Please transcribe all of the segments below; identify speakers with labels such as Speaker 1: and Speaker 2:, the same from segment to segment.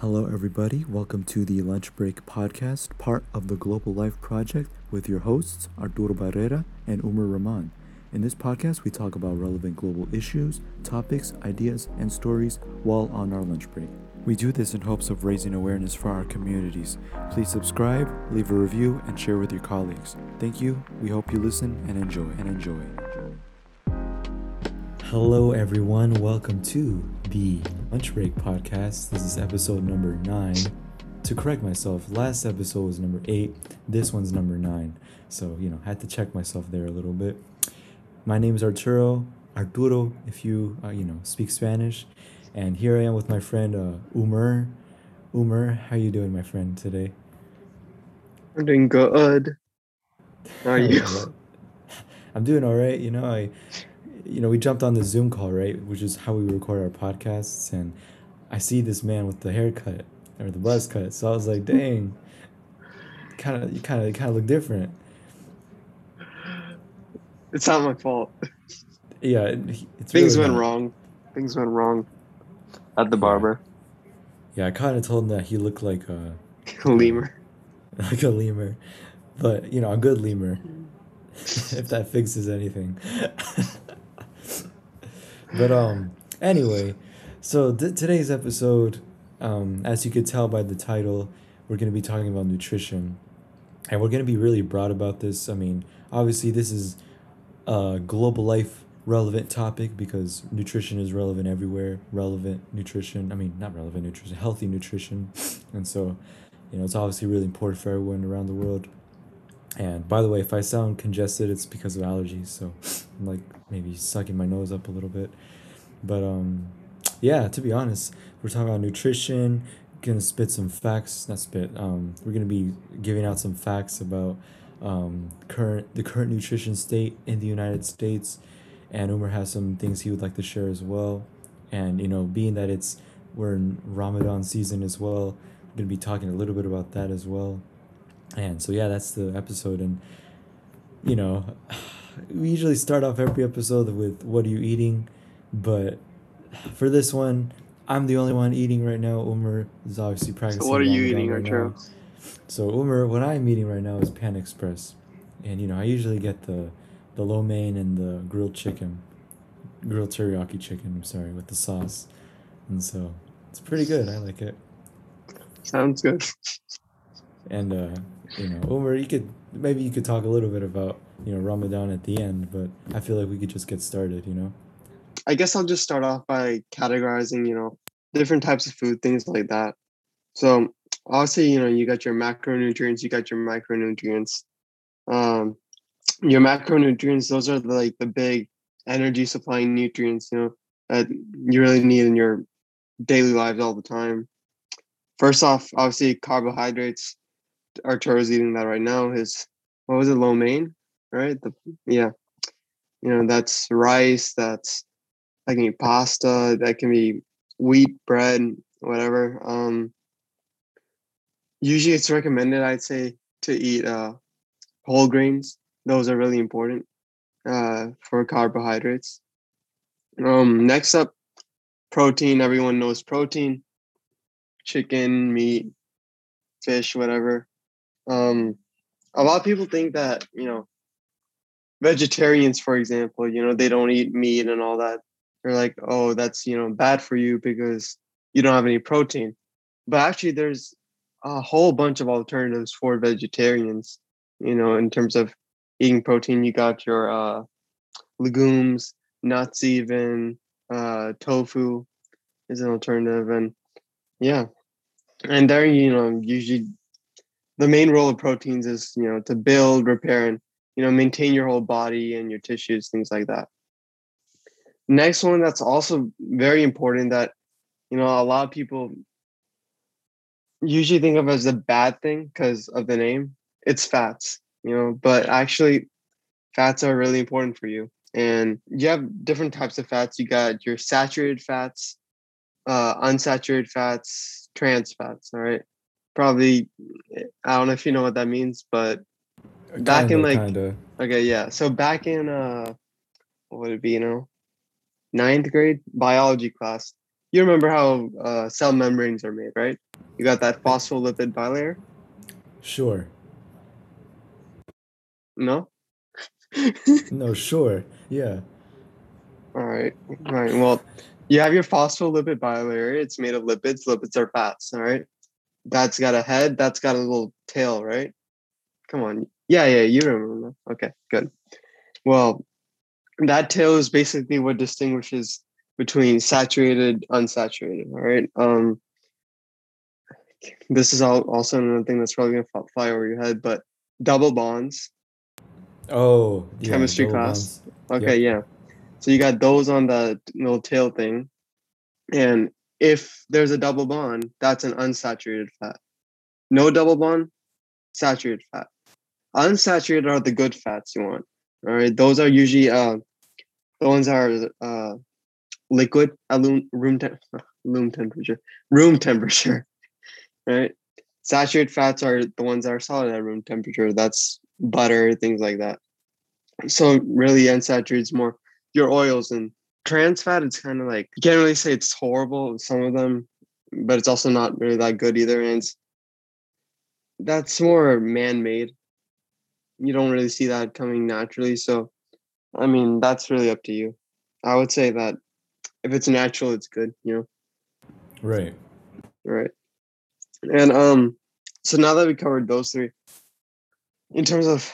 Speaker 1: Hello, everybody. Welcome to the Lunch Break Podcast, part of the Global Life Project, with your hosts, Arturo Barrera and Umar Rahman. In this podcast, we talk about relevant global issues, topics, ideas, and stories while on our lunch break. We do this in hopes of raising awareness for our communities. Please subscribe, leave a review, and share with your colleagues. Thank you. We hope you listen and enjoy. And enjoy. Hello, everyone. Welcome to the Lunch Break Podcast. This is episode number nine. To correct myself, last episode was number eight. This one's number nine. So, you know, I had to check myself there a little bit. My name is Arturo, Arturo, if you, uh, you know, speak Spanish. And here I am with my friend uh, Umar. Umar, how you doing, my friend, today?
Speaker 2: I'm doing good. How are you?
Speaker 1: I'm doing all right. You know, I you know, we jumped on the Zoom call, right, which is how we record our podcasts, and I see this man with the haircut or the buzz cut, so I was like, dang, kind of, you kind of, kind of look different.
Speaker 2: It's not my fault.
Speaker 1: Yeah, it,
Speaker 2: it's things really went not. wrong. Things went wrong at the barber.
Speaker 1: Yeah, I kind of told him that he looked like a,
Speaker 2: a lemur,
Speaker 1: like a lemur, but you know, a good lemur. if that fixes anything. But um anyway so th- today's episode um as you could tell by the title we're going to be talking about nutrition. And we're going to be really broad about this. I mean obviously this is a global life relevant topic because nutrition is relevant everywhere. Relevant nutrition i mean not relevant nutrition healthy nutrition. And so you know it's obviously really important for everyone around the world and by the way if i sound congested it's because of allergies so i'm like maybe sucking my nose up a little bit. But um, yeah, to be honest, we're talking about nutrition. Gonna spit some facts, not spit. Um, we're gonna be giving out some facts about um, current the current nutrition state in the United States, and Umar has some things he would like to share as well. And you know, being that it's we're in Ramadan season as well, we're gonna be talking a little bit about that as well. And so yeah, that's the episode, and you know we usually start off every episode with what are you eating, but for this one, I'm the only one eating right now. Umar is obviously practicing.
Speaker 2: So what are you eating, right Arturo?
Speaker 1: So Umar, what I'm eating right now is Panda Express, and you know I usually get the the lo mein and the grilled chicken, grilled teriyaki chicken. I'm sorry with the sauce, and so it's pretty good. I like it.
Speaker 2: Sounds good.
Speaker 1: And uh, you know, Umar, you could maybe you could talk a little bit about you know Ramadan at the end, but I feel like we could just get started. You know.
Speaker 2: I guess I'll just start off by categorizing, you know, different types of food, things like that. So obviously, you know, you got your macronutrients, you got your micronutrients. Um, your macronutrients, those are the, like the big energy supplying nutrients, you know, that you really need in your daily lives all the time. First off, obviously carbohydrates. Arturo's eating that right now. His what was it, lo mein? right? The yeah, you know that's rice. That's that can be pasta. That can be wheat bread, whatever. Um, usually, it's recommended. I'd say to eat uh, whole grains. Those are really important uh, for carbohydrates. Um, next up, protein. Everyone knows protein. Chicken, meat, fish, whatever. Um, a lot of people think that you know vegetarians, for example, you know, they don't eat meat and all that. They're like, oh, that's, you know, bad for you because you don't have any protein. But actually, there's a whole bunch of alternatives for vegetarians, you know, in terms of eating protein. You got your uh, legumes, nuts, even uh, tofu is an alternative. And yeah. And there, you know, usually the main role of proteins is, you know, to build, repair, and you know maintain your whole body and your tissues things like that. Next one that's also very important that you know a lot of people usually think of as a bad thing because of the name it's fats you know but actually fats are really important for you. And you have different types of fats. You got your saturated fats uh unsaturated fats trans fats all right probably i don't know if you know what that means but back kinda, in like kinda. okay yeah so back in uh what would it be you know ninth grade biology class you remember how uh, cell membranes are made, right? You got that phospholipid bilayer.
Speaker 1: Sure.
Speaker 2: No.
Speaker 1: No, sure. Yeah.
Speaker 2: All right. All right. Well, you have your phospholipid bilayer. It's made of lipids. Lipids are fats. All right. That's got a head. That's got a little tail, right? Come on. Yeah, yeah. You remember. Okay, good. Well, that tail is basically what distinguishes between saturated, unsaturated. All right. Um, this is all, also another thing that's probably gonna fly over your head, but double bonds.
Speaker 1: Oh, yeah,
Speaker 2: Chemistry class.
Speaker 1: bonds.
Speaker 2: Okay, yeah. So you got those on the little tail thing, and if there's a double bond, that's an unsaturated fat. No double bond, saturated fat. Unsaturated are the good fats you want. All right, those are usually uh, the ones that are uh, liquid at room room, te- room temperature. Room temperature, right? Saturated fats are the ones that are solid at room temperature. That's butter, things like that. So really, unsaturated is more your oils and trans fat. It's kind of like you can't really say it's horrible. Some of them, but it's also not really that good either. And that's more man-made. You don't really see that coming naturally. So, I mean, that's really up to you. I would say that if it's natural, it's good. You know.
Speaker 1: Right.
Speaker 2: Right. And um, so now that we covered those three, in terms of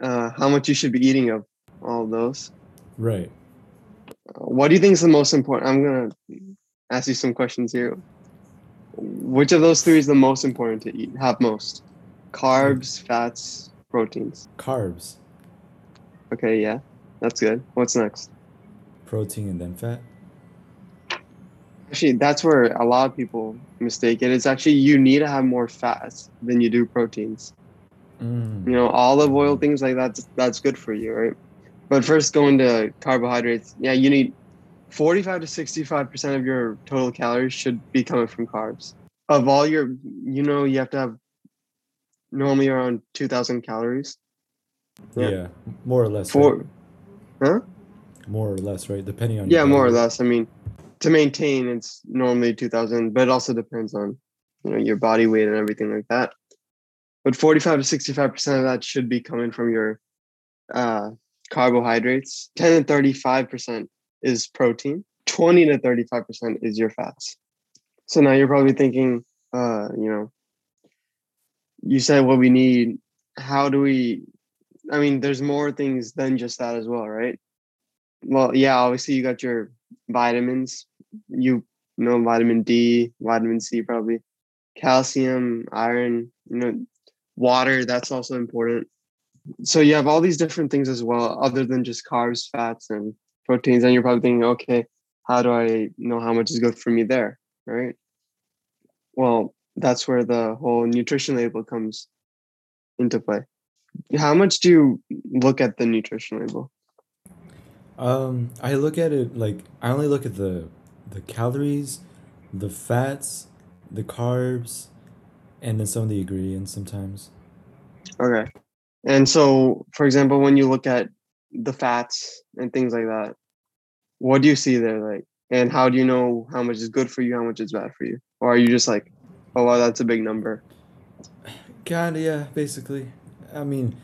Speaker 2: uh, how much you should be eating of all of those,
Speaker 1: Right.
Speaker 2: What do you think is the most important? I'm gonna ask you some questions here. Which of those three is the most important to eat? Have most carbs, fats, proteins.
Speaker 1: Carbs,
Speaker 2: Okay, yeah, that's good. What's next?
Speaker 1: protein, and then fat.
Speaker 2: Actually, that's where a lot of people mistake it. It's actually you need to have more fats than you do proteins.
Speaker 1: Mm.
Speaker 2: you know olive oil things like that that's good for you right but first going to carbohydrates yeah you need 45 to 65 percent of your total calories should be coming from carbs of all your you know you have to have normally around 2000 calories
Speaker 1: Yeah.
Speaker 2: Yeah.
Speaker 1: More or less.
Speaker 2: for
Speaker 1: right? More or less, right? Depending on.
Speaker 2: yeah
Speaker 1: your
Speaker 2: more or less i mean to maintain it's normally 2000 but it also depends on you know your body weight and everything like that but 45 to 65 percent of that should be coming from your uh, carbohydrates 10 to 35 percent is protein 20 to 35 percent is your fats. So now you're probably thinking uh you know you said what we need how do we i mean there's more things than just that as well right? Well yeah obviously you got your vitamins. You know vitamin d vitamin c probably. Calcium iron you know water that's also important so you have all these different things as well other than just carbs fats and proteins and you're probably thinking okay how do i know how much is good for me there right well that's where the whole nutrition label comes into play how much do you look at the nutrition label
Speaker 1: Um, I look at it like I only look at the the calories, the fats, the carbs, and then some of the ingredients sometimes.
Speaker 2: Okay. And so, for example, when you look at the fats and things like that, what do you see there? Like, and how do you know how much is good for you, how much is bad for you? Or are you just like, oh, wow, that's a big number?
Speaker 1: Kinda, yeah, basically. I mean,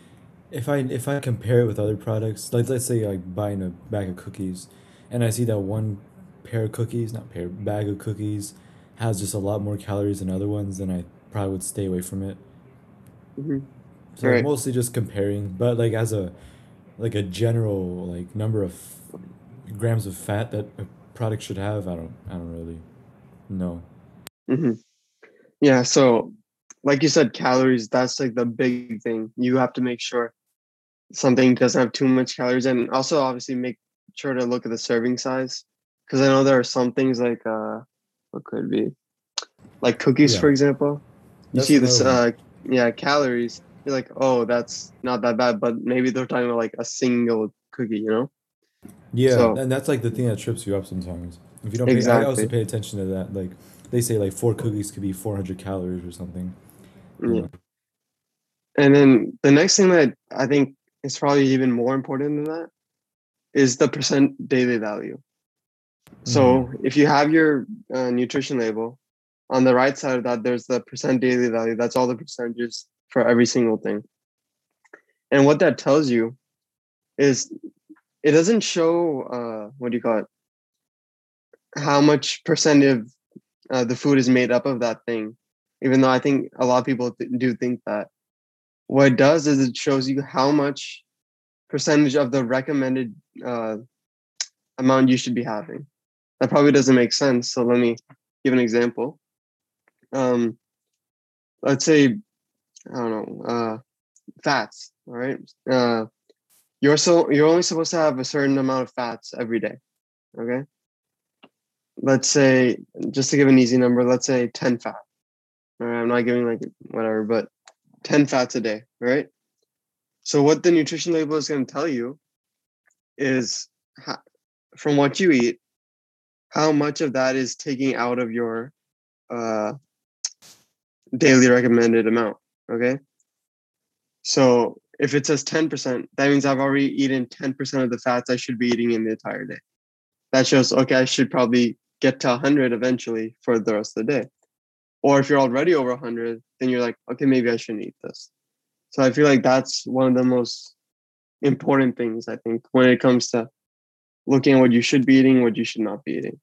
Speaker 1: if I if I compare it with other products, like let's say like buying a bag of cookies, and I see that one pair of cookies, not pair, bag of cookies, has just a lot more calories than other ones, then I probably would stay away from it.
Speaker 2: hmm
Speaker 1: So
Speaker 2: Right.
Speaker 1: mostly just comparing, but like as a like a general like number of grams of fat that a product should have, I don't I don't really know.
Speaker 2: hmm Yeah. So, like you said, calories, that's like the big thing. You have to make sure something doesn't have too much calories and also obviously make sure to look at the serving size. Because I know there are some things like, uh, what could it be? Like cookies,
Speaker 1: Yeah.
Speaker 2: for example. You
Speaker 1: That's
Speaker 2: see this, uh, yeah, calories. You're like, oh, that's not that bad, but maybe they're talking about like a single cookie, you know?
Speaker 1: Yeah,
Speaker 2: So-
Speaker 1: and that's like the thing that trips you up sometimes. If you don't, pay, I also
Speaker 2: Exactly.
Speaker 1: pay attention to that. Like they say, like four cookies could be four hundred calories or something.
Speaker 2: Yeah. And then the next thing that I think is probably even more important than that is the percent daily value. So if you have your uh, nutrition label, on the right side of that, there's the percent daily value. That's all the percentages for every single thing. And what that tells you is it doesn't show uh, what do you call it? How much percent of uh, the food is made up of that thing. Even though I think a lot of people th- do think that. What it does is it shows you how much percentage of the recommended uh, amount you should be having. That probably doesn't make sense. So let me give an example. Um, let's say, I don't know, uh, fats. All right. Uh, you're so you're only supposed to have a certain amount of fats every day. Okay. Let's say, just to give an easy number, let's say 10 fat. All right, I'm not giving like whatever, but 10 fats a day, right? So what the nutrition label is going to tell you is how, from what you eat, how much of that is taking out of your uh, daily recommended amount. Okay. So if it says 10%, that means I've already eaten 10% of the fats I should be eating in the entire day. That shows, okay, I should probably get to 100 eventually for the rest of the day. Or if you're already over 100, then you're like, okay, maybe I shouldn't eat this. So I feel like that's one of the most important things, I think, when it comes to looking at what you should be eating, what you should not be eating.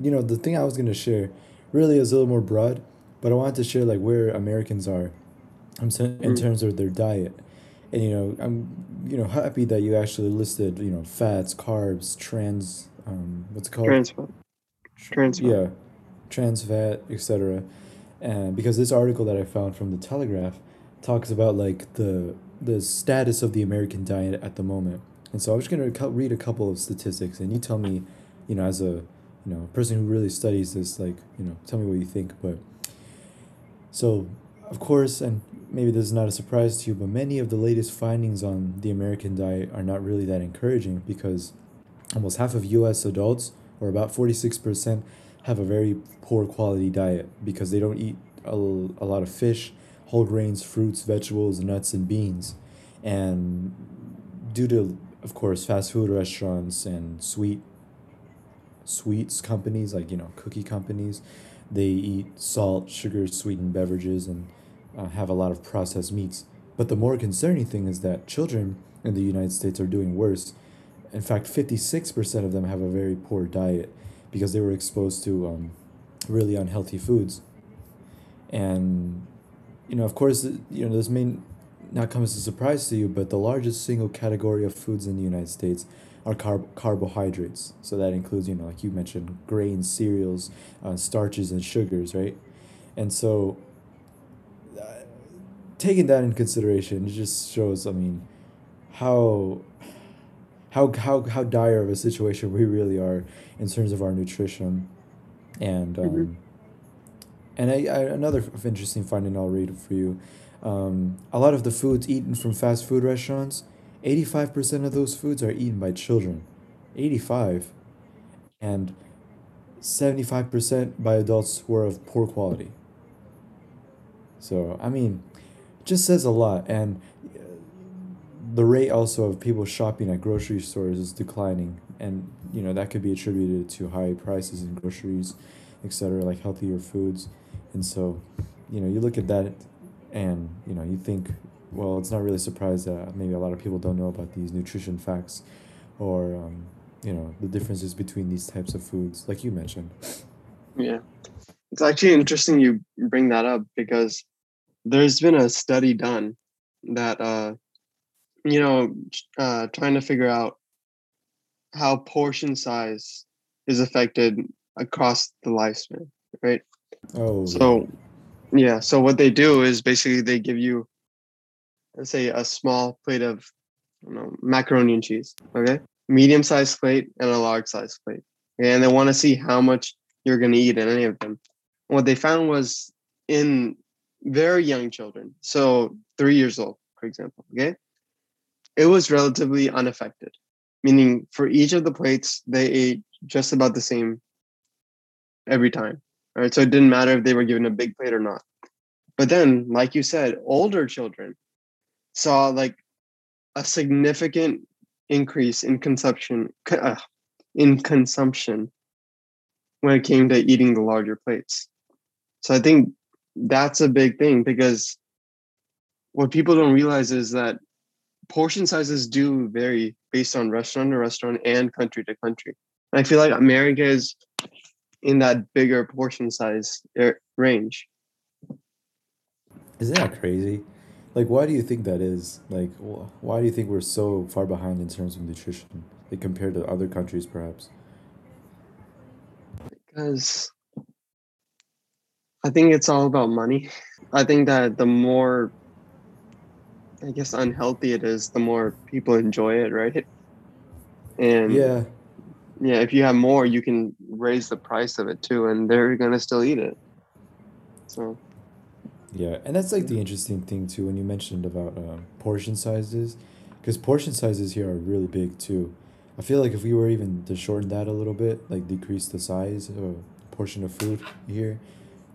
Speaker 1: You know, the thing I was going to share really is a little more broad, but I wanted to share like where Americans are in mm. terms of their diet. And you know, I'm you know happy that you actually listed you know fats, carbs, trans, um, what's it called?
Speaker 2: Trans fat.
Speaker 1: Trans fat. Yeah, trans fat, etc. And because this article that I found from the Telegraph talks about like the the status of the American diet at the moment. And so I'm just gonna read a couple of statistics, and you tell me, you know, as a you know person who really studies this, like you know, tell me what you think. But so, of course, and maybe this is not a surprise to you, but many of the latest findings on the American diet are not really that encouraging because almost half of U.S. adults, or about forty six percent, have a very poor quality diet because they don't eat a, a lot of fish whole grains, fruits, vegetables, nuts, and beans. And due to, of course, fast food restaurants and sweet sweets companies like you know cookie companies, they eat salt, sugar, sweetened beverages, and uh, have a lot of processed meats. But the more concerning thing is that children in the United States are doing worse. In fact, 56% of them have a very poor diet because they were exposed to um, really unhealthy foods. And you know, of course, you know, this may not come as a surprise to you, but the largest single category of foods in the United States are carb- carbohydrates. So that includes, you know, like you mentioned, grains, cereals, uh, starches, and sugars, right? And so, taking that in consideration, it just shows, I mean, how how how how dire of a situation we really are in terms of our nutrition, and um, mm-hmm. And I, I, another interesting finding I'll read for you. Um, a lot of the foods eaten from fast food restaurants, 85% of those foods are eaten by children. 85 and 75% by adults who are of poor quality. So, I mean, just says a lot. And the rate also of people shopping at grocery stores is declining. And, you know, that could be attributed to high prices in groceries, etc., like healthier foods. And so, you know, you look at that and, you know, you think, well, it's not really surprised that maybe a lot of people don't know about these nutrition facts or, um, you know, the differences between these types of foods, like you mentioned.
Speaker 2: Yeah. It's actually interesting you bring that up because there's been a study done that, uh, you know, uh, trying to figure out how portion size is affected across the lifespan, right?
Speaker 1: Oh.
Speaker 2: So, yeah. So what they do is basically they give you, let's say, a small plate of, know, macaroni and cheese. Okay, medium sized plate and a large sized plate. Okay? And they want to see how much you're going to eat in any of them. And what they found was in very young children, so three years old, for example. Okay, it was relatively unaffected, meaning for each of the plates they ate just about the same every time. All right. So it didn't matter if they were given a big plate or not. But then, like you said, older children saw like a significant increase in consumption uh, in consumption when it came to eating the larger plates. So I think that's a big thing because what people don't realize is that portion sizes do vary based on restaurant to restaurant and country to country. And I feel like America is in that bigger portion size er, range.
Speaker 1: Isn't that crazy? Like, why do you think that is? Like, why do you think we're so far behind in terms of nutrition, like compared to other countries, perhaps?
Speaker 2: Because I think it's all about money. I think that the more, I guess, unhealthy it is, the more people enjoy it, right? And
Speaker 1: yeah,
Speaker 2: yeah, if you have more, you can raise the price of it too, and they're gonna still eat it. So
Speaker 1: yeah, and that's like the interesting thing too when you mentioned about um, portion sizes, because portion sizes here are really big too. I feel like if we were even to shorten that a little bit, like decrease the size of portion of food here,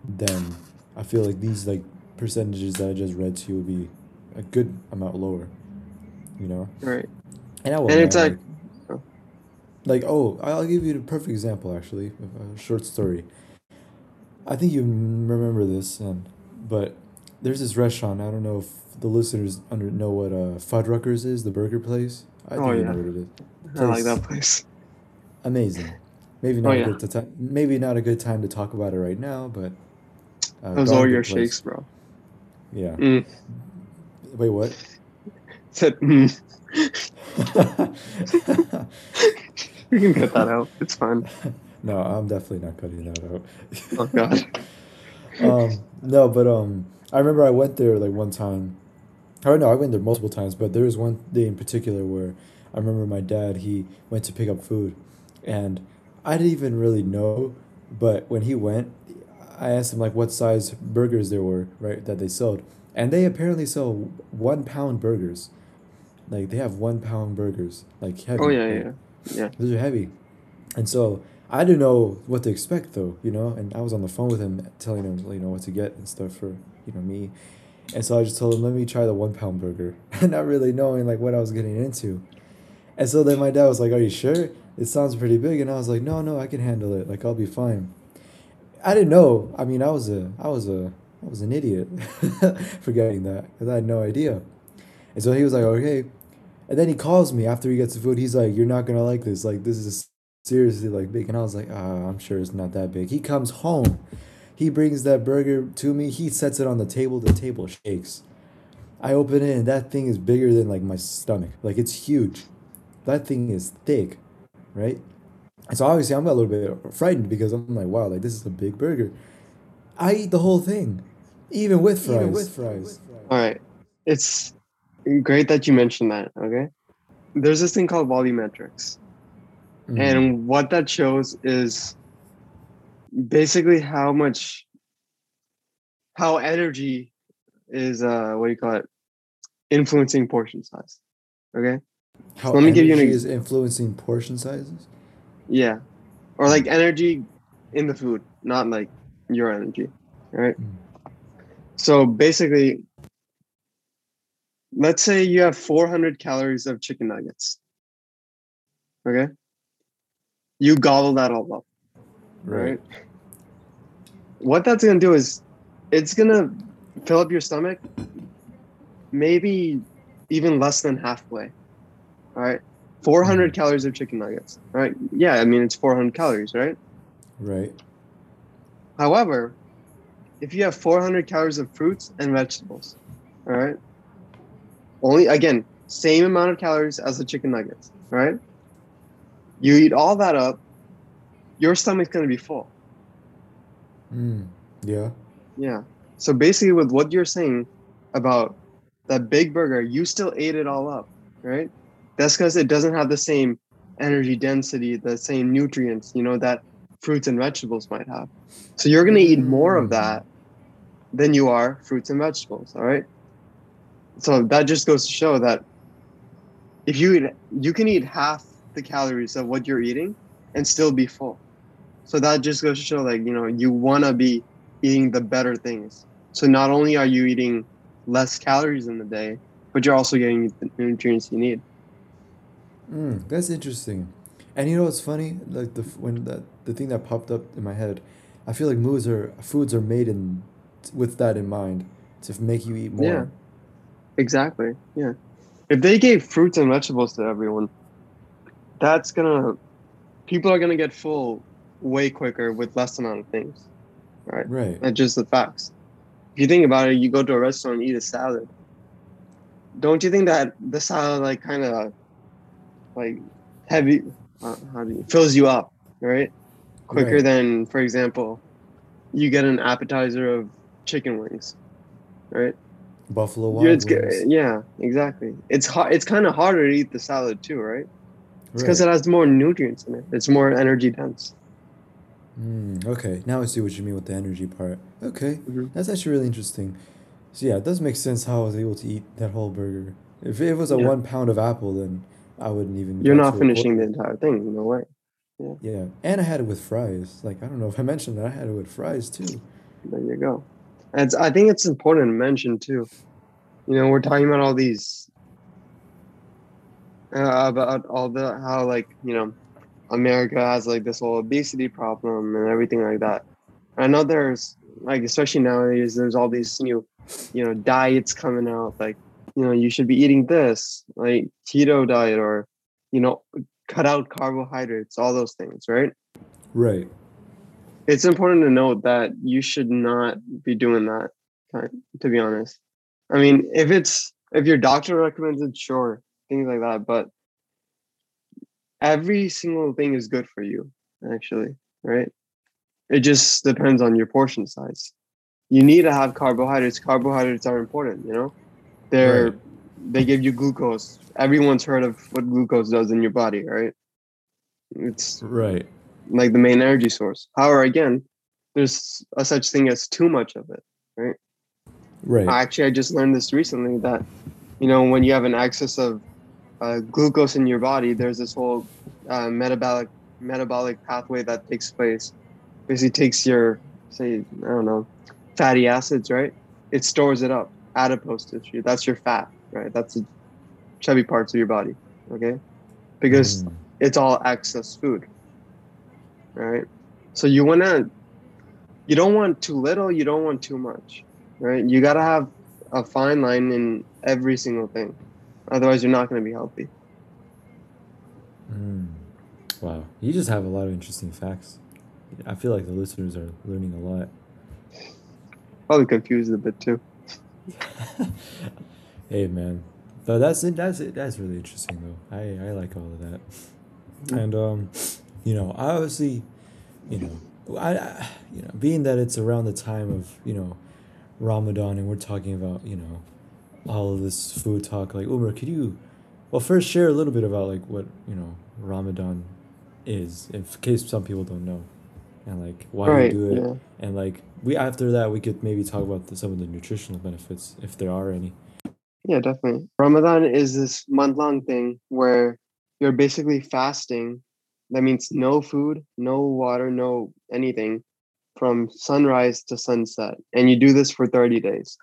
Speaker 1: then I feel like these like percentages that I just read to you would be a good amount lower. You know.
Speaker 2: Right.
Speaker 1: And I will. And it's like, like, like oh, I'll give you a perfect example actually, a short story. I think you remember this, and but there's this restaurant. I don't know if the listeners under know what uh Fuddruckers is, the burger place. I
Speaker 2: think oh, yeah. you know what it is. Place, I like that place.
Speaker 1: Amazing. Maybe oh, not oh, yeah. a good time. Maybe not a good time to talk about it right now, but
Speaker 2: uh, those are your place. shakes, bro.
Speaker 1: Yeah. Mm. Wait, what?
Speaker 2: Said. Mm. you can cut that out. It's fine.
Speaker 1: No, I'm definitely not cutting that out.
Speaker 2: oh God.
Speaker 1: um, no, but um, I remember I went there like one time. I don't know. I went there multiple times, but there was one day in particular where I remember my dad. He went to pick up food, and I didn't even really know. But when he went, I asked him like what size burgers there were, right, that they sold, and they apparently sell one pound burgers. Like they have one pound burgers, like heavy.
Speaker 2: Oh yeah, yeah, yeah.
Speaker 1: Those are heavy, and so I didn't know what to expect though, you know, and I was on the phone with him telling him, you know, what to get and stuff for, you know, me. And so I just told him, let me try the one pound burger, not really knowing like what I was getting into. And so then my dad was like, Are you sure? It sounds pretty big. And I was like, No, no, I can handle it. Like I'll be fine. I didn't know. I mean, I was a, I was a, I was an idiot forgetting that because I had no idea. And so he was like, okay. And then he calls me after he gets the food. He's like, you're not gonna like this. Like this is seriously like big. And I was like, oh, I'm sure it's not that big. He comes home. He brings that burger to me. He sets it on the table. The table shakes. I open it and that thing is bigger than like my stomach. Like it's huge. That thing is thick, right? And so obviously I'm a little bit frightened because I'm like, wow, like this is a big burger. I eat the whole thing, even with fries. Even with fries.
Speaker 2: All right, it's great that you mentioned that. Okay, there's this thing called volumetrics, Mm-hmm. And what that shows is basically how much how energy is uh what do you call it influencing portion size. Okay.
Speaker 1: How so let me give you an is influencing portion sizes?
Speaker 2: Yeah. Or like energy in the food, not like your energy. Right. Mm. So basically, let's say you have 400 calories of chicken nuggets. Okay you gobble that all up. Right. right? What that's going to do is it's going to fill up your stomach maybe even less than halfway. All right. 400 mm. calories of chicken nuggets. Right. Yeah. I mean, it's 400 calories, right?
Speaker 1: Right.
Speaker 2: However, if you have 400 calories of fruits and vegetables, all right, only again, same amount of calories as the chicken nuggets, right? You eat all that up, your stomach's gonna be full.
Speaker 1: Mm, yeah.
Speaker 2: Yeah. So basically, with what you're saying about that big burger, you still ate it all up, right? That's because it doesn't have the same energy density, the same nutrients, you know, that fruits and vegetables might have. So you're gonna eat more of mm. that than you are fruits and vegetables. All right. So that just goes to show that if you eat, you can eat half the calories of what you're eating and still be full. So that just goes to show like, you know, you want to be eating the better things. So not only are you eating less calories in the day, but you're also getting the nutrients you need.
Speaker 1: Mm, that's interesting. And you know what's funny? Like the when that the thing that popped up in my head. I feel like moods are foods are made in with that in mind to make you eat more.
Speaker 2: Yeah, exactly. Yeah. If they gave fruits and vegetables to everyone, that's gonna people are gonna get full way quicker with less amount of things. Right.
Speaker 1: Right.
Speaker 2: That's just the facts. If you think about it, you go to a restaurant and eat a salad. Don't you think that the salad like kind of like heavy uh, how do you, fills you up, right? Quicker
Speaker 1: Right.
Speaker 2: than, for example, you get an appetizer of chicken wings, right?
Speaker 1: Buffalo Wild
Speaker 2: it's,
Speaker 1: Wings.
Speaker 2: yeah, exactly. It's hard. It's kind of harder to eat the salad too, right? It's because
Speaker 1: Right.
Speaker 2: it has more nutrients in it. It's more energy dense.
Speaker 1: Mm, okay, now I see what you mean with the energy part. Okay,
Speaker 2: Mhm.
Speaker 1: that's actually really interesting. So yeah, it does make sense how I was able to eat that whole burger. If it was a
Speaker 2: Yeah.
Speaker 1: one pound of apple, then I wouldn't even
Speaker 2: You're not finishing the entire thing. No way.
Speaker 1: Yeah, yeah. and I had it with fries. Like I don't know if I mentioned that I had it with fries too.
Speaker 2: There you go. And I think it's important to mention too. You know, we're talking about all these uh, about all the how like you know America has like this whole obesity problem and everything like that. I know there's like especially nowadays there's all these new you know diets coming out like you know you should be eating this like keto diet or you know cut out carbohydrates all those things right?
Speaker 1: Right.
Speaker 2: it's important to note that you should not be doing that to be honest. I mean if it's if your doctor recommends it sure things like that but every single thing is good for you actually right? It just depends on your portion size. You need to have carbohydrates. Carbohydrates are important you know they're
Speaker 1: Right.
Speaker 2: they give you glucose everyone's heard of what glucose does in your body right it's
Speaker 1: Right.
Speaker 2: like the main energy source. However, again, there's a such thing as too much of it.
Speaker 1: Right. Right.
Speaker 2: Actually, I just learned this recently that you know when you have an excess of uh, glucose in your body, there's this whole uh, metabolic metabolic pathway that takes place. Basically, takes your say I don't know fatty acids, right? It stores it up, adipose tissue. That's your fat, right? That's the chubby parts of your body. Okay, because
Speaker 1: Mm.
Speaker 2: it's all excess food right so you want to you don't want too little you don't want too much right you got to have a fine line in every single thing otherwise you're not going to be healthy
Speaker 1: Mm. Wow. You just have a lot of interesting facts. I feel like the listeners are learning a lot.
Speaker 2: probably confused a bit too
Speaker 1: hey man, but that's it. That's it. That's really interesting though. I I like all of that, and um, you know, I obviously, you know, I, I you know, being that it's around the time of you know, Ramadan, and we're talking about you know, all of this food talk. Like Umar, could you, well, first share a little bit about like what you know Ramadan is, in case some people don't know, and like why
Speaker 2: right
Speaker 1: you do it,
Speaker 2: yeah.
Speaker 1: And like we after that we could maybe talk about the, some of the nutritional benefits if there are any.
Speaker 2: yeah definitely. Ramadan is this month-long thing where you're basically fasting. That means no food no water no anything from sunrise to sunset and you do this for 30 days.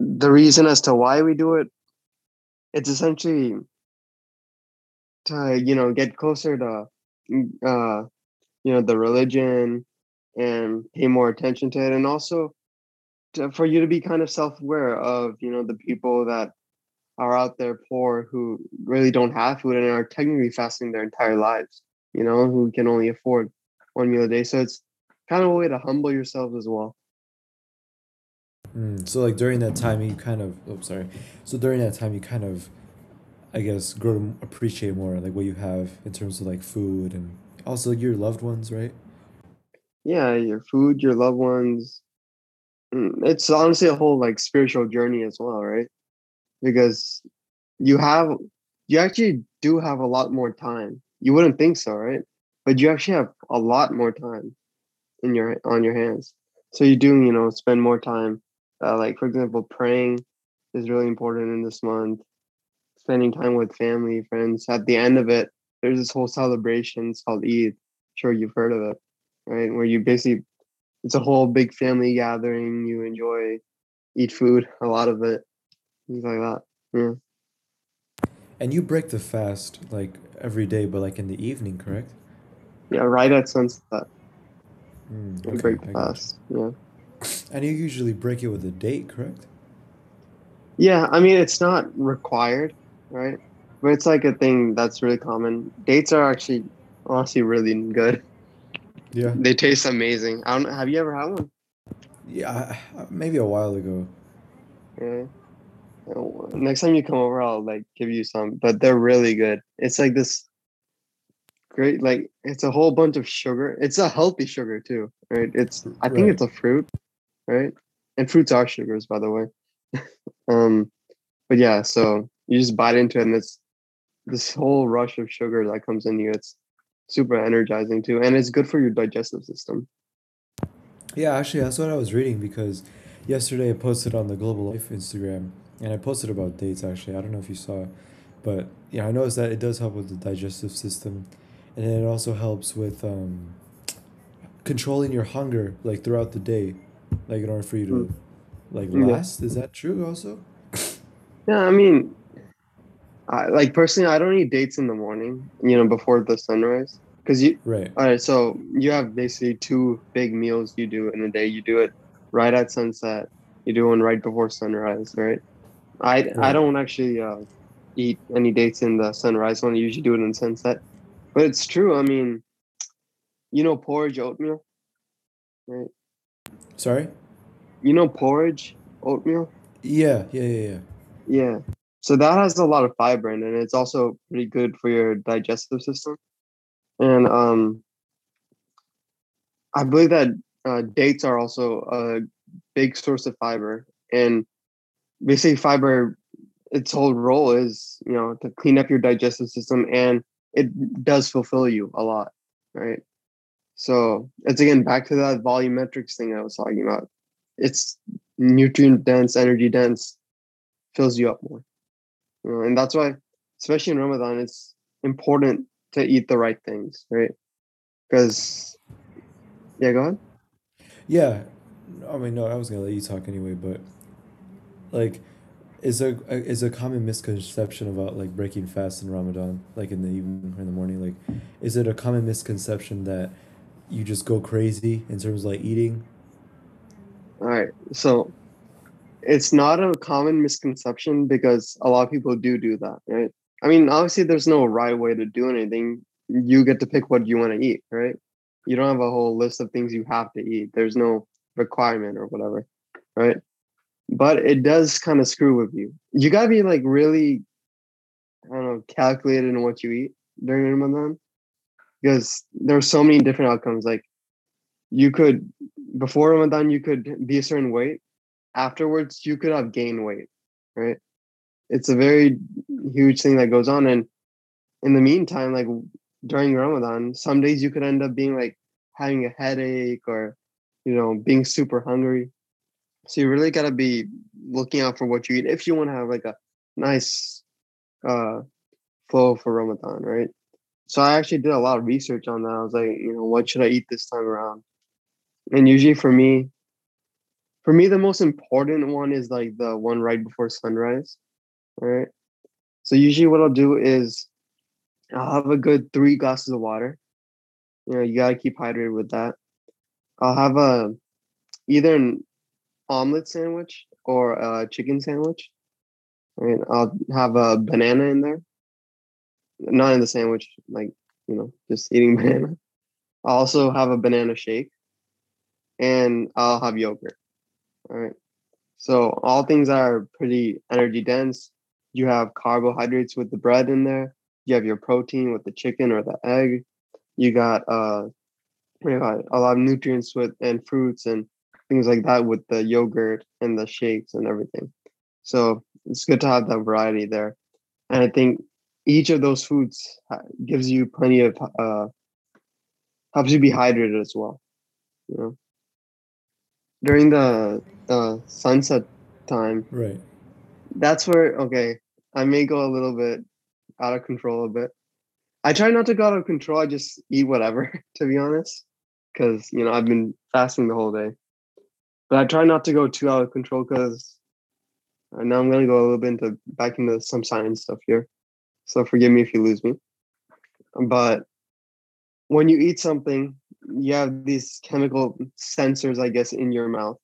Speaker 2: The reason as to why we do it it's essentially to you know get closer to mm, uh you know the religion and pay more attention to it and also to, for you to be kind of self-aware of you know the people that are out there poor who really don't have food and are technically fasting their entire lives you know who can only afford one meal a day so it's kind of a way to humble yourself as well
Speaker 1: Mm, so like during that time you kind of oh sorry. So during that time you kind of I guess grow to appreciate more like what you have in terms of like food and also your loved ones, right?
Speaker 2: yeah your food your loved ones. Mm, it's honestly a whole like spiritual journey as well right? Because you have you actually do have a lot more time. You wouldn't think so right? But you actually have a lot more time in your on your hands. So you do you know spend more time uh, like for example praying is really important in this month. Spending time with family friends. At the end of it there's this whole celebration it's called eid sure you've heard of it right where you basically it's a whole big family gathering you enjoy eat food a lot of it things like that yeah
Speaker 1: And you break the fast like every day but like in the evening, correct?
Speaker 2: Yeah, right at sunset.
Speaker 1: Mm, okay,
Speaker 2: break the fast. Yeah.
Speaker 1: And you usually break it with a date, correct?
Speaker 2: Yeah, I mean it's not required, right? But it's like a thing that's really common. Dates are actually honestly really good.
Speaker 1: Yeah.
Speaker 2: They taste amazing. I don't have you ever had one?
Speaker 1: Yeah, maybe a while ago.
Speaker 2: Yeah. Next time you come over, I'll like give you some, but they're really good. It's like this great, like it's a whole bunch of sugar. It's a healthy sugar too, right? It's I think
Speaker 1: Right.
Speaker 2: it's a fruit, right? And fruits are sugars, by the way. um, but yeah, so you just bite into it, and it's this whole rush of sugar that comes in you. It's super energizing too, and it's good for your digestive system.
Speaker 1: Yeah, actually, that's what I was reading because yesterday I posted on the Global Life Instagram and I posted about dates actually. I don't know if you saw it, but yeah, I noticed that it does help with the digestive system and then it also helps with um, controlling your hunger like throughout the day, like in order for you to like
Speaker 2: Yeah.
Speaker 1: last. Is that true also?
Speaker 2: Yeah, I mean, I like personally, I don't eat dates in the morning. You know, before the sunrise, because you.
Speaker 1: Right.
Speaker 2: All right, so you have basically two big meals you do in a day. You do it right at sunset. You do one right before sunrise, right? I I don't actually uh, eat any dates in the sunrise one. I usually do it in sunset, but it's true. I mean, you know porridge oatmeal, right?
Speaker 1: Sorry?
Speaker 2: You know porridge oatmeal.
Speaker 1: Yeah, yeah, yeah, yeah.
Speaker 2: Yeah. So that has a lot of fiber in it. And it's also pretty good for your digestive system. And um, I believe that uh, dates are also a big source of fiber. And basically, fiber, its whole role is, you know, to clean up your digestive system and it does fulfill you a lot. Right. So it's again back to that volumetrics thing I was talking about. It's nutrient dense, energy dense, fills you up more. You know, and that's why, especially in Ramadan, it's important to eat the right things, right? Because, yeah, go ahead.
Speaker 1: Yeah. I mean, no, I was gonna let you talk anyway, but like, is a uh, is a common misconception about like breaking fast in Ramadan, like in the evening or in the morning, like, is it a common misconception that you just go crazy in terms of like eating?
Speaker 2: All right. So it's not a common misconception because a lot of people do do that, right? I mean, obviously, there's no right way to do anything. You get to pick what you want to eat, right? You don't have a whole list of things you have to eat. There's no requirement or whatever, right? But it does kind of screw with you. You gotta be like really, I don't know, calculated in what you eat during Ramadan because there's so many different outcomes. Like you could before Ramadan, you could be a certain weight. Afterwards, you could have gained weight, right? It's a very huge thing that goes on. And in the meantime, like during Ramadan, some days you could end up being like having a headache or, you know, being super hungry. So you really got to be looking out for what you eat if you want to have like a nice uh, flow for Ramadan, right? So I actually did a lot of research on that. I was like, you know, what should I eat this time around? And usually for me, for me, the most important one is like the one right before sunrise. Right. So usually what I'll do is I'll have a good three glasses of water. You know, you gotta keep hydrated with that. I'll have a either an omelet sandwich or a chicken sandwich. Right. I'll have a banana in there. Not in the sandwich, like, you know, just eating banana. I'll also have a banana shake and I'll have yogurt. All right. So all things are pretty energy dense. You have carbohydrates with the bread in there. You have your protein with the chicken or the egg. You got uh you got a lot of nutrients with and fruits and things like that with the yogurt and the shakes and everything. So it's good to have that variety there. And I think each of those foods gives you plenty of uh helps you be hydrated as well. You know during the uh, sunset time,
Speaker 1: Right.
Speaker 2: that's where okay, I may go a little bit out of control a bit. I try not to go out of control. I just eat whatever, to be honest, because you know I've been fasting the whole day. But I try not to go too out of control because now I'm gonna go a little bit into back into some science stuff here. So forgive me if you lose me. But when you eat something, you have these chemical sensors, I guess, in your mouth,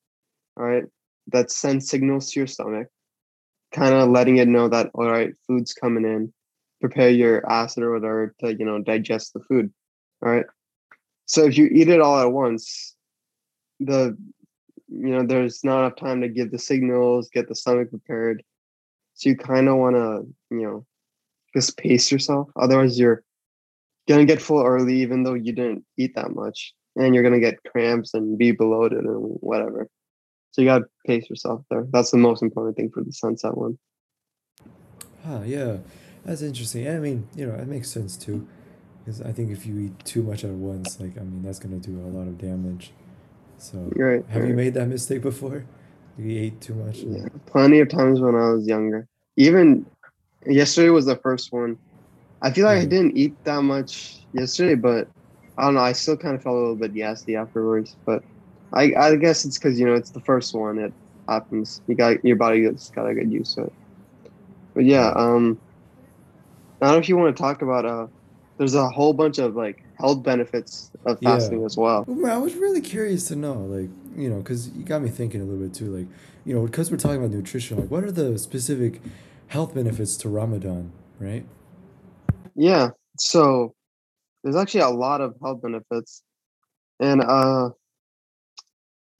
Speaker 2: all right, that send signals to your stomach, kind of letting it know that all right, food's coming in. Prepare your acid or whatever to you know digest the food. All right. So if you eat it all at once, the you know there's not enough time to give the signals, get the stomach prepared. So you kind of want to you know just pace yourself. Otherwise, you're gonna get full early, even though you didn't eat that much, and you're gonna get cramps and be bloated and whatever. So you gotta pace yourself there. That's the most important thing for the sunset one.
Speaker 1: Huh, yeah. That's interesting. I mean, you know, it makes sense too. Because I think if you eat too much at once, like, I mean, that's to do a lot of damage. So,
Speaker 2: Right,
Speaker 1: have you made that mistake before? You ate too much
Speaker 2: Yeah, plenty of times when I was younger. Even yesterday was the first one. I feel like I didn't eat that much yesterday, but I don't know. I still kind of felt a little bit gassy afterwards. But I, I guess it's because you know it's the first one. It happens. You got your body just gotta get used to it. But yeah, um, I don't know if you want to talk about uh, there's a whole bunch of like health benefits of
Speaker 1: Yeah.
Speaker 2: fasting as well.
Speaker 1: Well, I was really curious to know, like, you know, because you got me thinking a little bit too, like, you know, because we're talking about nutrition, like, what are the specific health benefits to Ramadan, right?
Speaker 2: Yeah, so there's actually a lot of health benefits, and uh,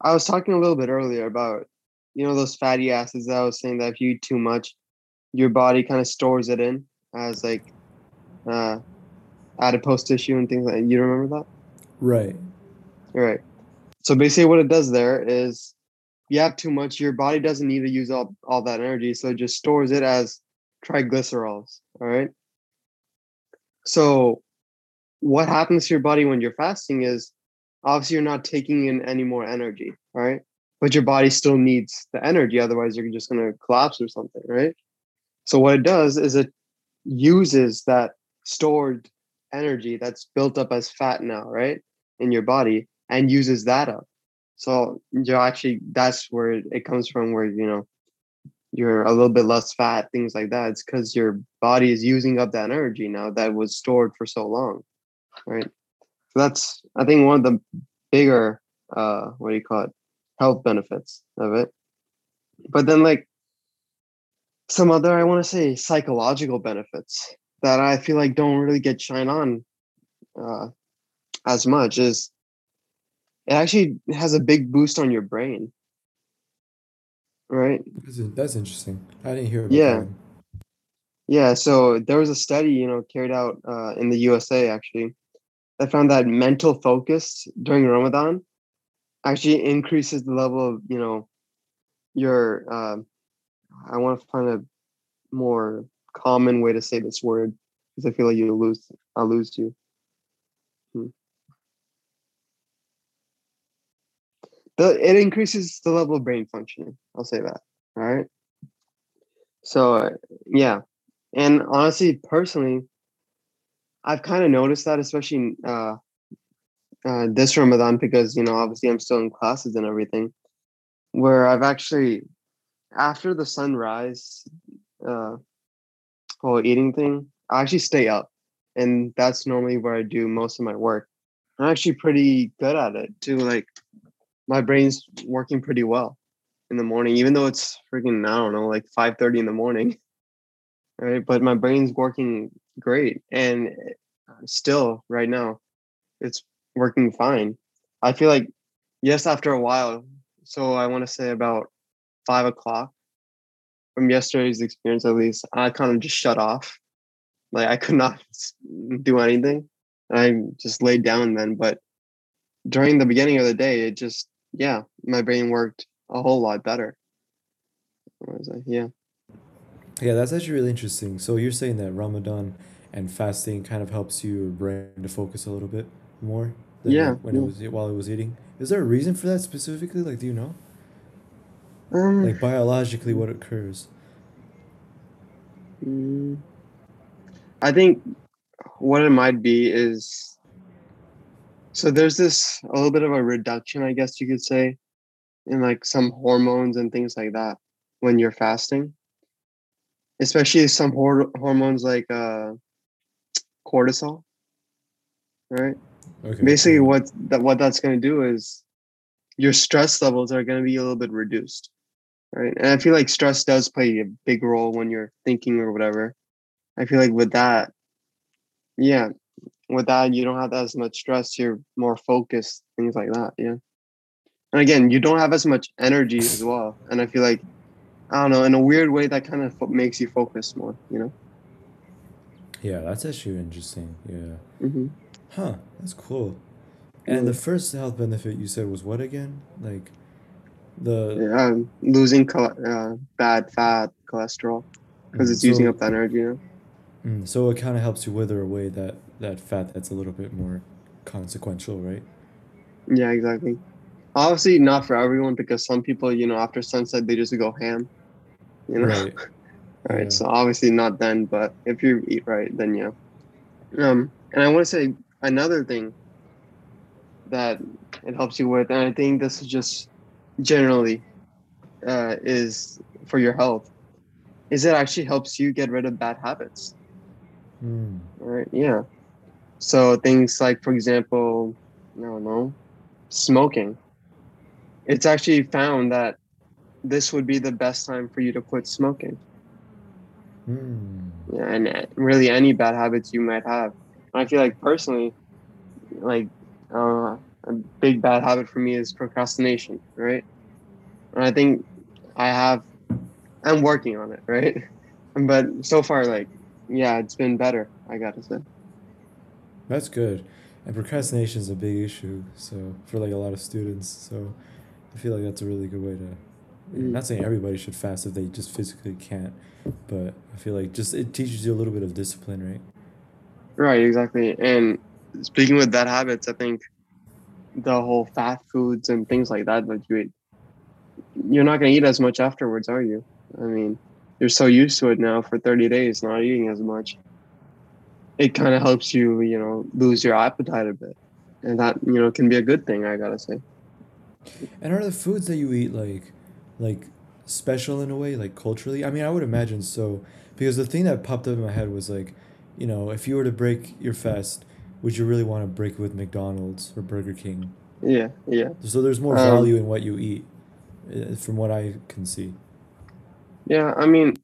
Speaker 2: I was talking a little bit earlier about you know those fatty acids that I was saying that if you eat too much, your body kind of stores it in as like uh, adipose tissue and things like. that. You remember that?
Speaker 1: Right.
Speaker 2: Right. So basically, what it does there is you have too much, your body doesn't need to use all, all that energy, so it just stores it as triglycerols. All right. So what happens to your body when you're fasting is obviously you're not taking in any more energy, right? But your body still needs the energy, otherwise you're just gonna collapse or something, right? So what it does is it uses that stored energy that's built up as fat now, right? In your body and uses that up. So you're actually that's where it comes from where you know you're a little bit less fat, things like that. It's because your body is using up that energy now that was stored for so long, right? So that's I think one of the bigger uh what do you call it health benefits of it. But then like some other I want to say psychological benefits that I feel like don't really get shine on uh, as much is it actually has a big boost on your brain, right?
Speaker 1: That's, interesting. I didn't hear about that
Speaker 2: Yeah, yeah. So there was a study, you know, carried out uh, in the USA actually that found that mental focus during Ramadan actually increases the level of, you know, your. Uh, I want to find a more common way to say this word because I feel like you lose. I'll lose you. The it increases the level of brain functioning. I'll say that. All right. So yeah, and honestly, personally, I've kind of noticed that, especially uh, uh, this Ramadan, because you know, obviously, I'm still in classes and everything, where I've actually, after the sunrise, uh, whole eating thing, I actually stay up, and that's normally where I do most of my work. I'm actually pretty good at it too. Like my brain's working pretty well in the morning, even though it's freaking I don't know, like five thirty in the morning, right? But my brain's working great, and uh, still right now, it's working fine. I feel like yes, after a while. So I want to say about five o'clock from yesterday's experience, at least, I kind of just shut off. Like I could not do anything. I just laid down then. But during the beginning of the day, it just yeah, my brain worked a whole lot better. I was like, yeah,
Speaker 1: Yeah, that's actually really interesting. So you're saying that Ramadan and fasting kind of helps your brain to focus a little bit more than
Speaker 2: yeah,
Speaker 1: when, when it was while it was eating. Is there a reason for that specifically? Like, do you know?
Speaker 2: Um,
Speaker 1: Like biologically, what occurs?
Speaker 2: mm, I think what it might be is so there's this a little bit of a reduction, I guess you could say, in like some hormones and things like that when you're fasting, especially some hor- hormones like uh, cortisol, right?
Speaker 1: Okay.
Speaker 2: basically what that what that's going to do is your stress levels are going to be a little bit reduced right and i feel like stress does play a big role when you're thinking or whatever i feel like with that yeah with that you don't have as much stress you're more focused things like that yeah and again you don't have as much energy as well and i feel like i don't know in a weird way that kind of fo- makes you focus more you know
Speaker 1: Yeah, that's actually interesting. Yeah.
Speaker 2: hmm
Speaker 1: Huh. That's cool. And the first health benefit you said was what again? Like the
Speaker 2: yeah, um, losing uh, bad fat cholesterol because
Speaker 1: Mm,
Speaker 2: it's using up the energy you know
Speaker 1: mm, so it kind of helps you wither away that that fat that's a little bit more consequential, right?
Speaker 2: Yeah, exactly. Obviously, not for everyone because some people, you know, after sunset they just go ham. You know,
Speaker 1: Right.
Speaker 2: right?
Speaker 1: Yeah.
Speaker 2: So obviously not then, but if you eat right, then yeah. Um, and I want to say another thing that it helps you with, and I think this is just generally uh, is for your health, is it actually helps you get rid of bad habits.
Speaker 1: Mm.
Speaker 2: Right? Yeah. So things like, for example, I don't know, smoking. It's actually found that this would be the best time for you to quit smoking.
Speaker 1: Mm.
Speaker 2: Yeah, and uh, really any bad habits you might have. I feel like personally, like uh, a big bad habit for me is procrastination, right? And I think I have, I'm working on it, right? But so far, like, yeah, it's been better. I gotta say.
Speaker 1: That's good. And procrastination is a big issue. So for like a lot of students, so I feel like that's a really good way to.
Speaker 2: Mm.
Speaker 1: Not saying everybody should fast if they just physically can't, but I feel like just it teaches you a little bit of discipline, right?
Speaker 2: Right, exactly. And speaking with bad habits, I think the whole fast foods and things like that that you eat, you're not gonna eat as much afterwards, are you? I mean, you're so used to it now for 30 days, not eating as much. It kind of helps you, you know, lose your appetite a bit, and that you know can be a good thing. I gotta say.
Speaker 1: And are the foods that you eat like, like special in a way, like culturally? I mean, I would imagine so, because the thing that popped up in my head was like, you know, if you were to break your fast, would you really want to break it with McDonald's or Burger King?
Speaker 2: Yeah, yeah,
Speaker 1: So there's more
Speaker 2: Um,
Speaker 1: value in what you eat, uh, from what I can see.
Speaker 2: yeah. I mean,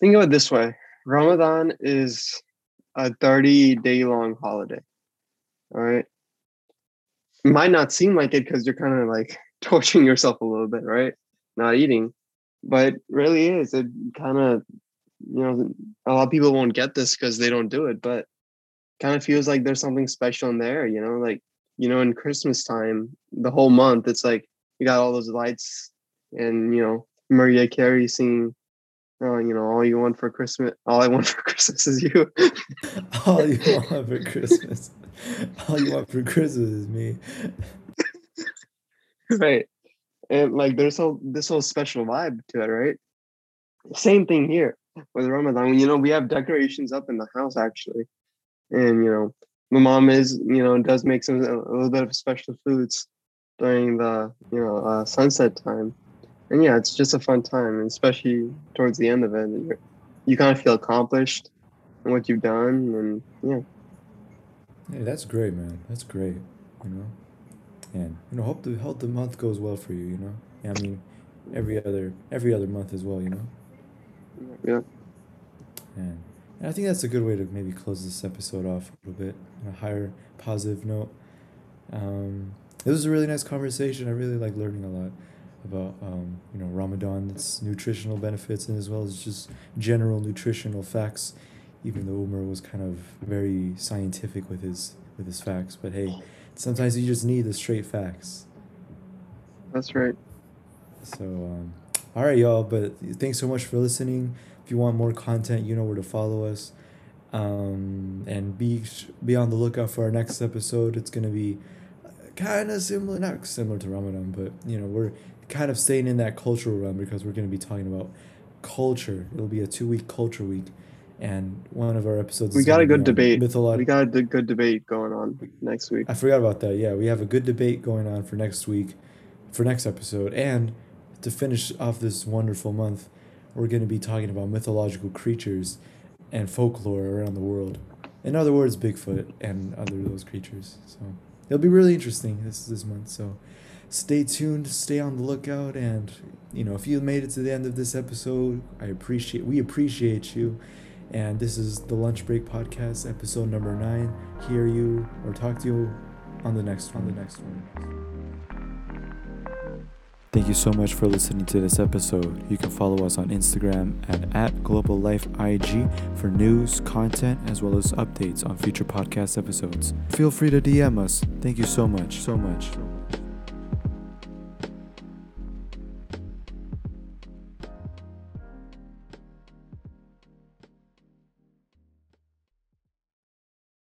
Speaker 2: think of it this way: Ramadan is a 30 day long holiday. All right. Might not seem like it because you're kind of like torturing yourself a little bit, right? Not eating, but really is. It kind of, you know, a lot of people won't get this because they don't do it, but kind of feels like there's something special in there, you know, like, you know, in Christmas time, the whole month, it's like you got all those lights and, you know, Mariah Carey singing, oh, you know, all you want for Christmas, all I want for Christmas is you.
Speaker 1: All you want for Christmas, all you want for Christmas is me.
Speaker 2: right. And like there's whole this whole special vibe to it right? Same thing here with ramadan. You know we have decorations up in the house actually. And you know my mom is you know does make some a little bit of special foods during the you know uh, sunset time and yeah it's just a fun time and especially towards the end of it you're, you kind of feel accomplished in what you've done and yeah
Speaker 1: Hey, that's great, man. That's great. You know, and you know, hope the hope the month goes well for you. You know, I mean, every other every other month as well. You know,
Speaker 2: yeah
Speaker 1: and, and I think that's a good way to maybe close this episode off a little bit on a higher positive note. Um, it was a really nice conversation. I really like learning a lot about um, you know Ramadan, its nutritional benefits, and as well as just general nutritional facts. Even though Umar was kind of very scientific with his with his facts, but hey, sometimes you just need the straight facts.
Speaker 2: that's right
Speaker 1: So, um, all right, y'all. But thanks so much for listening. If you want more content, you know where to follow us. Um, and be be on the lookout for our next episode. It's gonna be kind of similar, not similar to Ramadan, but you know we're kind of staying in that cultural realm because we're gonna be talking about culture. It'll be a two week culture week, and one of our episodes.
Speaker 2: we
Speaker 1: is
Speaker 2: got a good debate
Speaker 1: Mythology.
Speaker 2: we got a good good debate going on next week
Speaker 1: I forgot about that. Yeah, we have a good debate going on for next week, for next episode, and to finish off this wonderful month, we're going to be talking about mythological creatures and folklore around the world. in other words, Bigfoot and other those creatures. So it'll be really interesting this this month. So stay tuned, stay on the lookout, and you know if you made it to the end of this episode, I appreciate we appreciate you. And this is the Lunch Break Podcast, episode number nine. Hear you or talk to you on the next on the next one. Thank you so much for listening to this episode. You can follow us on Instagram at, at Global Life IG for news, content, as well as updates on future podcast episodes. Feel free to DM us. Thank you so much, so much.